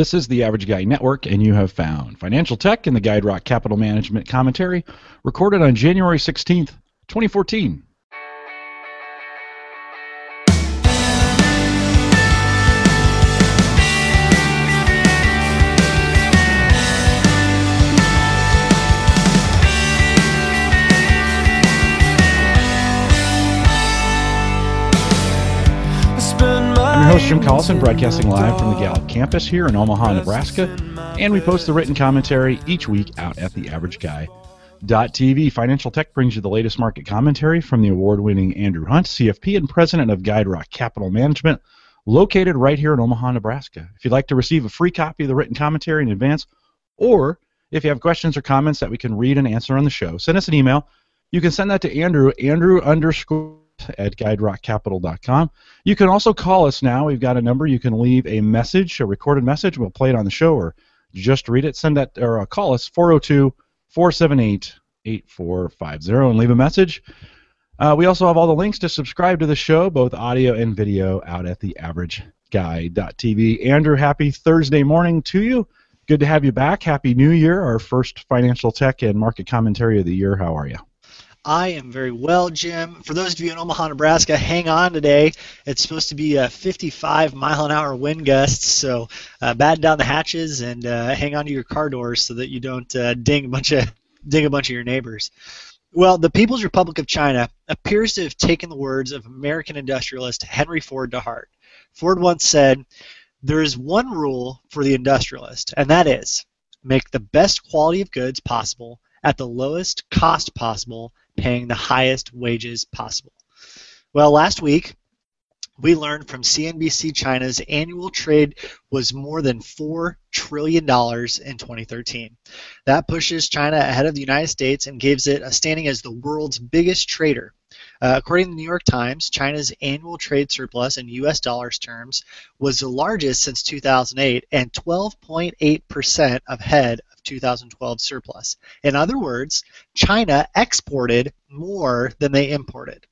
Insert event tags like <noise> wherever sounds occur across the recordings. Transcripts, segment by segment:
This is the Average Guy Network, and you have found Financial Tech in the Guide Rock Capital Management Commentary, recorded on January 16th, 2014. Host Jim Collison, broadcasting live from the Gallup campus here in Omaha, Nebraska, and we post the written commentary each week out at theaverageguy.tv. Financial Tech brings you the latest market commentary from the award-winning Andrew Hunt, CFP and president of Guide Rock Capital Management, located right here in Omaha, Nebraska. If you'd like to receive a free copy of the written commentary in advance, or if you have questions or comments that we can read and answer on the show, send us an email. You can send that to Andrew, Andrew underscore at guiderockcapital.com. You can also call us now. We've got a number. You can leave a message, a recorded message. We'll play it on the show or just read it. Send that or uh, call us 402 478 8450 and leave a message. Uh, we also have all the links to subscribe to the show, both audio and video, out at theaverageguy.tv. Andrew, happy Thursday morning to you. Good to have you back. Happy New Year, our first financial tech and market commentary of the year. How are you? I am very well, Jim. For those of you in Omaha, Nebraska, hang on today. It's supposed to be a 55 mile an hour wind gusts, so uh, batten down the hatches and uh, hang on to your car doors so that you don't uh, ding a bunch of ding a bunch of your neighbors. Well, the People's Republic of China appears to have taken the words of American industrialist Henry Ford to heart. Ford once said, "There is one rule for the industrialist, and that is make the best quality of goods possible." at the lowest cost possible paying the highest wages possible. Well, last week, we learned from CNBC China's annual trade was more than $4 trillion in 2013. That pushes China ahead of the United States and gives it a standing as the world's biggest trader. Uh, according to the New York Times, China's annual trade surplus in U.S. dollars terms was the largest since 2008 and 12.8% ahead 2012 surplus. In other words, China exported more than they imported.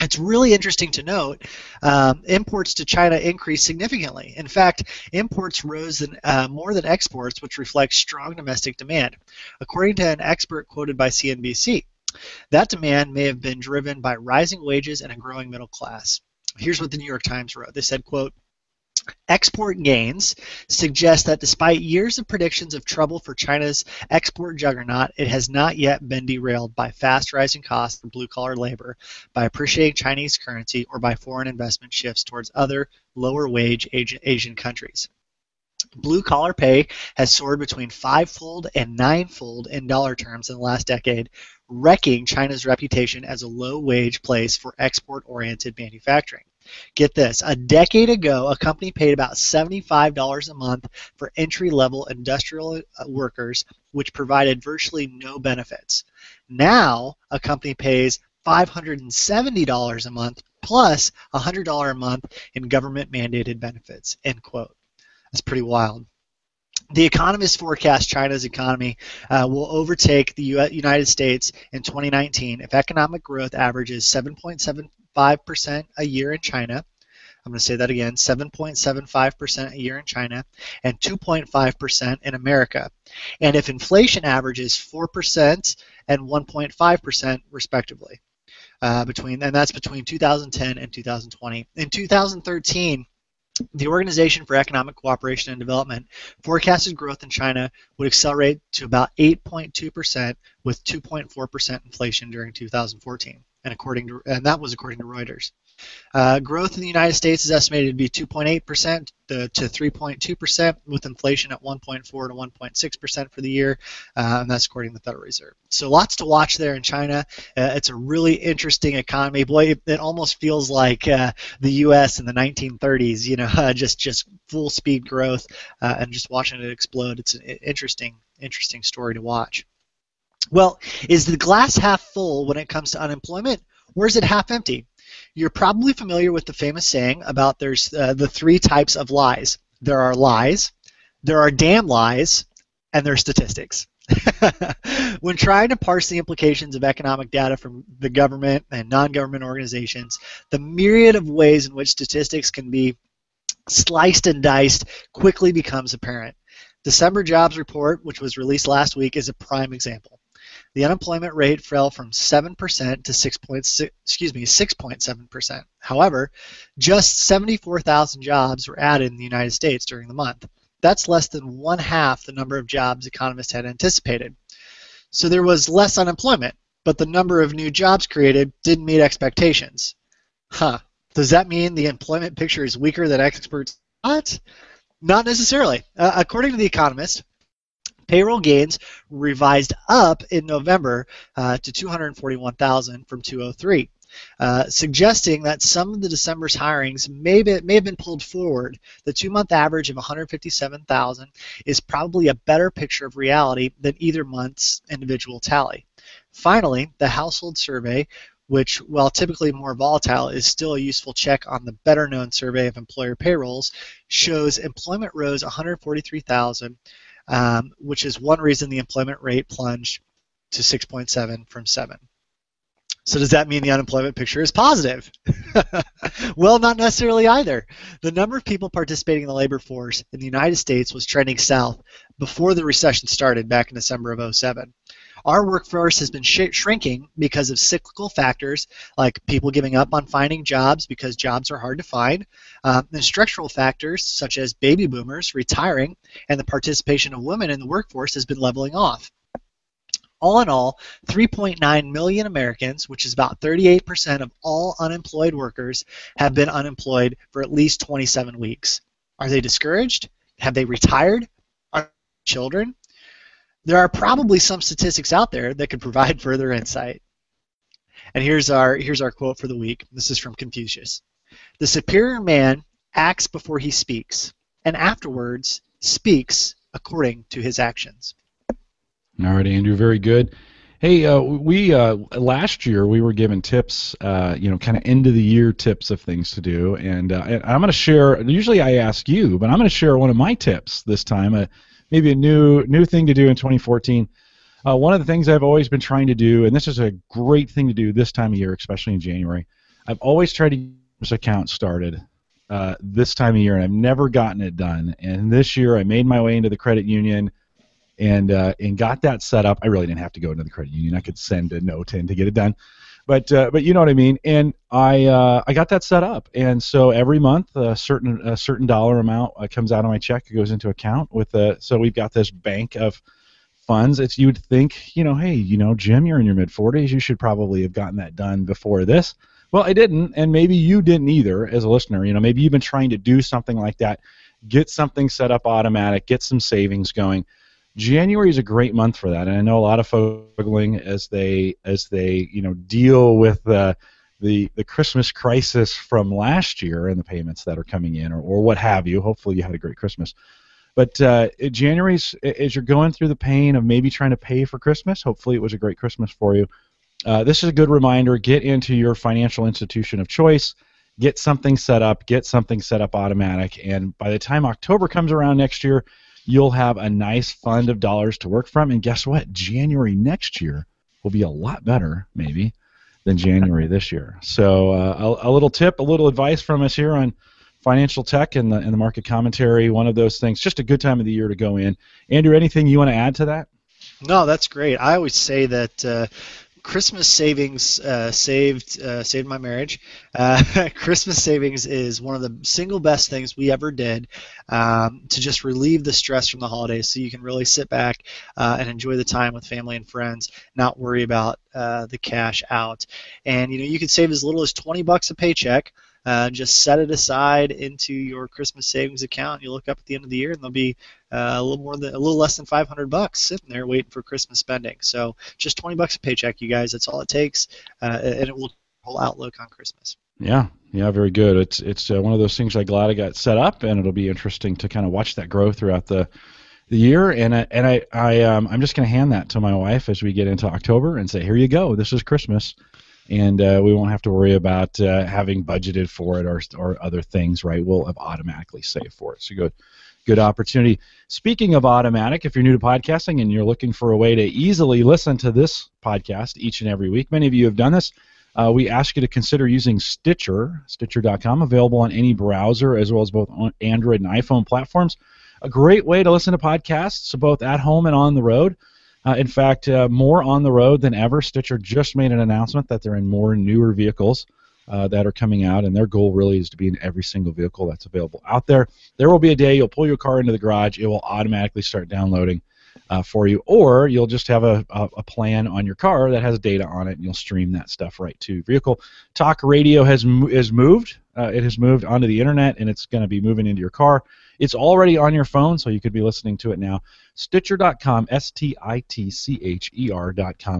It's really interesting to note um, imports to China increased significantly. In fact, imports rose than, uh, more than exports, which reflects strong domestic demand. According to an expert quoted by CNBC, that demand may have been driven by rising wages and a growing middle class. Here's what the New York Times wrote. They said, quote, Export gains suggest that despite years of predictions of trouble for China's export juggernaut, it has not yet been derailed by fast rising costs for blue collar labor, by appreciating Chinese currency, or by foreign investment shifts towards other lower wage Asian countries. Blue collar pay has soared between fivefold and ninefold in dollar terms in the last decade, wrecking China's reputation as a low wage place for export oriented manufacturing. Get this a decade ago, a company paid about $75 a month for entry level industrial uh, workers, which provided virtually no benefits. Now, a company pays $570 a month plus $100 a month in government mandated benefits. End quote. That's pretty wild. The economists forecast China's economy uh, will overtake the U- United States in 2019 if economic growth averages 7.7 7.5% a year in China. I'm going to say that again 7.75% a year in China and 2.5% in America. And if inflation averages 4% and 1.5% respectively. Uh, between and that's between 2010 and 2020. In 2013, the Organization for Economic Cooperation and Development forecasted growth in China would accelerate to about 8.2% with 2.4% inflation during 2014 and according to and that was according to Reuters. Uh, growth in the United States is estimated to be 2.8 percent to 3.2 percent, with inflation at 1.4 to 1.6 percent for the year, uh, and that's according to the Federal Reserve. So lots to watch there in China. Uh, it's a really interesting economy. Boy, it, it almost feels like uh, the U.S. in the 1930s. You know, <laughs> just just full speed growth uh, and just watching it explode. It's an interesting interesting story to watch. Well, is the glass half full when it comes to unemployment, or is it half empty? You're probably familiar with the famous saying about there's uh, the three types of lies. There are lies, there are damn lies, and there are statistics. <laughs> when trying to parse the implications of economic data from the government and non-government organizations, the myriad of ways in which statistics can be sliced and diced quickly becomes apparent. December jobs report, which was released last week, is a prime example. The unemployment rate fell from 7% to 6.6 excuse me 6.7%. However, just 74,000 jobs were added in the United States during the month. That's less than one half the number of jobs economists had anticipated. So there was less unemployment, but the number of new jobs created didn't meet expectations. Huh. Does that mean the employment picture is weaker than experts thought? Not necessarily. Uh, according to The Economist, payroll gains revised up in November uh, to 241,000 from 203. Uh, suggesting that some of the December's hirings may, be, may have been pulled forward. The two-month average of 157,000 is probably a better picture of reality than either month's individual tally. Finally, the household survey which, while typically more volatile, is still a useful check on the better known survey of employer payrolls, shows employment rose 143,000, um, which is one reason the employment rate plunged to 6.7 from 7. So does that mean the unemployment picture is positive? <laughs> well, not necessarily either. The number of people participating in the labor force in the United States was trending south before the recession started back in December of 07. Our workforce has been sh- shrinking because of cyclical factors like people giving up on finding jobs because jobs are hard to find, uh, and structural factors such as baby boomers retiring and the participation of women in the workforce has been leveling off. All in all, 3.9 million Americans, which is about 38% of all unemployed workers, have been unemployed for at least 27 weeks. Are they discouraged? Have they retired? Are children? There are probably some statistics out there that could provide <laughs> further insight. And here's our here's our quote for the week. This is from Confucius. The superior man acts before he speaks, and afterwards speaks according to his actions. All right, Andrew, very good. Hey, uh, we uh, last year we were given tips, uh, you know, kind of end of the year tips of things to do, and, uh, and I'm going to share. Usually I ask you, but I'm going to share one of my tips this time. Maybe a new new thing to do in 2014. Uh, one of the things I've always been trying to do, and this is a great thing to do this time of year, especially in January, I've always tried to get this account started uh, this time of year, and I've never gotten it done. And this year, I made my way into the credit union and uh, and got that set up. I really didn't have to go into the credit union. I could send a note in to get it done. But uh, but you know what I mean. And I uh, I got that set up, and so every month a certain a certain dollar amount uh, comes out of my check, it goes into account with a. So we've got this bank of funds. It's you would think you know, hey, you know, Jim, you're in your mid 40s, you should probably have gotten that done before this. Well, I didn't, and maybe you didn't either as a listener. You know, maybe you've been trying to do something like that, get something set up automatic, get some savings going January is a great month for that, and I know a lot of folks struggling as they as they you know deal with the the the Christmas crisis from last year and the payments that are coming in, or, or what have you. Hopefully, you had a great Christmas. But uh, January's as you're going through the pain of maybe trying to pay for Christmas. Hopefully, it was a great Christmas for you. Uh, this is a good reminder. Get into your financial institution of choice. Get something set up. Get something set up automatic. And by the time October comes around next year, you'll have a nice fund of dollars to work from. And guess what? January next year will be a lot better, maybe, than January this year. So uh, a, a, little tip, a little advice from us here on financial tech and the, and the market commentary. One of those things. Just a good time of the year to go in. Andrew, anything you want to add to that? No, that's great. I always say that uh, Christmas savings uh, saved uh, saved my marriage. Uh, <laughs> Christmas savings is one of the single best things we ever did um, to just relieve the stress from the holidays, so you can really sit back uh, and enjoy the time with family and friends, not worry about uh, the cash out. And you know you can save as little as 20 bucks a paycheck. Uh, just set it aside into your Christmas savings account. You look up at the end of the year, and there'll be uh, a little more than a little less than 500 bucks sitting there waiting for Christmas spending. So just 20 bucks a paycheck, you guys. That's all it takes, uh, and it will whole outlook on Christmas. Yeah, yeah, very good. It's it's uh, one of those things I'm glad I got set up, and it'll be interesting to kind of watch that grow throughout the the year. And I, and I I um, I'm just going to hand that to my wife as we get into October and say, here you go, this is Christmas and uh, we won't have to worry about uh, having budgeted for it or, or other things, right? We'll have automatically saved for it. So good, good opportunity. Speaking of automatic, if you're new to podcasting and you're looking for a way to easily listen to this podcast each and every week, many of you have done this. Uh, we ask you to consider using Stitcher, Stitcher.com, available on any browser as well as both Android and iPhone platforms. A great way to listen to podcasts, both at home and on the road. Uh, in fact, uh, more on the road than ever. Stitcher just made an announcement that they're in more newer vehicles uh, that are coming out, and their goal really is to be in every single vehicle that's available out there. There will be a day you'll pull your car into the garage, it will automatically start downloading uh, for you, or you'll just have a, a, a, plan on your car that has data on it, and you'll stream that stuff right to your vehicle. Talk radio has is moved. Uh, it has moved onto the internet, and it's going to be moving into your car. It's already on your phone, so you could be listening to it now. Stitcher.com, S-T-I-T-C-H-E-R.com.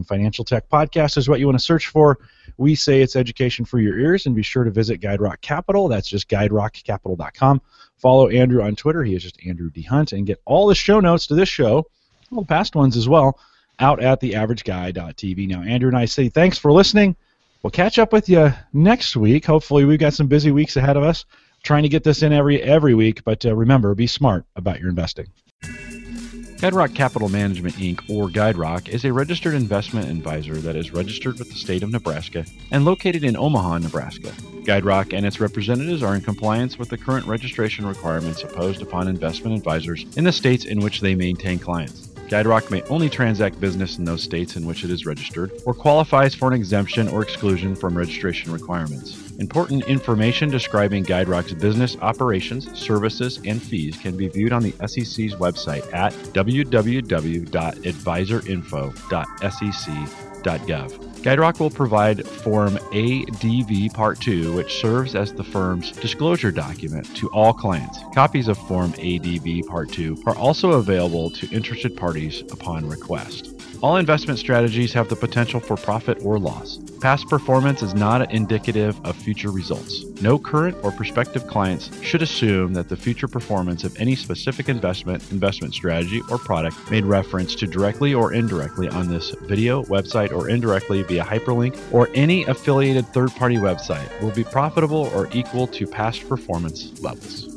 Financial Tech Podcast is what you want to search for. We say it's education for your ears, and be sure to visit Guide Rock Capital. That's just GuideRockCapital.com. Follow Andrew on Twitter. He is just Andrew D. Hunt, and get all the show notes to this show, all the past ones as well, out at theaverageguy.tv. Now, Andrew and I say thanks for listening. We'll catch up with you next week. Hopefully, we've got some busy weeks ahead of us trying to get this in every every week. But uh, remember, be smart about your investing. GuideRock Capital Management Inc., or GuideRock, is a registered investment advisor that is registered with the state of Nebraska and located in Omaha, Nebraska. GuideRock and its representatives are in compliance with the current registration requirements imposed upon investment advisors in the states in which they maintain clients. GuideRock may only transact business in those states in which it is registered or qualifies for an exemption or exclusion from registration requirements. Important information describing GuideRock's business operations, services, and fees can be viewed on the SEC's website at www.adviserinfo.sec.gov. GuideRock will provide Form ADV Part 2, which serves as the firm's disclosure document to all clients. Copies of Form ADV Part 2 are also available to interested parties upon request. All investment strategies have the potential for profit or loss. Past performance is not indicative of future results. No current or prospective clients should assume that the future performance of any specific investment, investment strategy, or product made reference to directly or indirectly on this video, website, or indirectly via hyperlink or any affiliated third party website will be profitable or equal to past performance levels.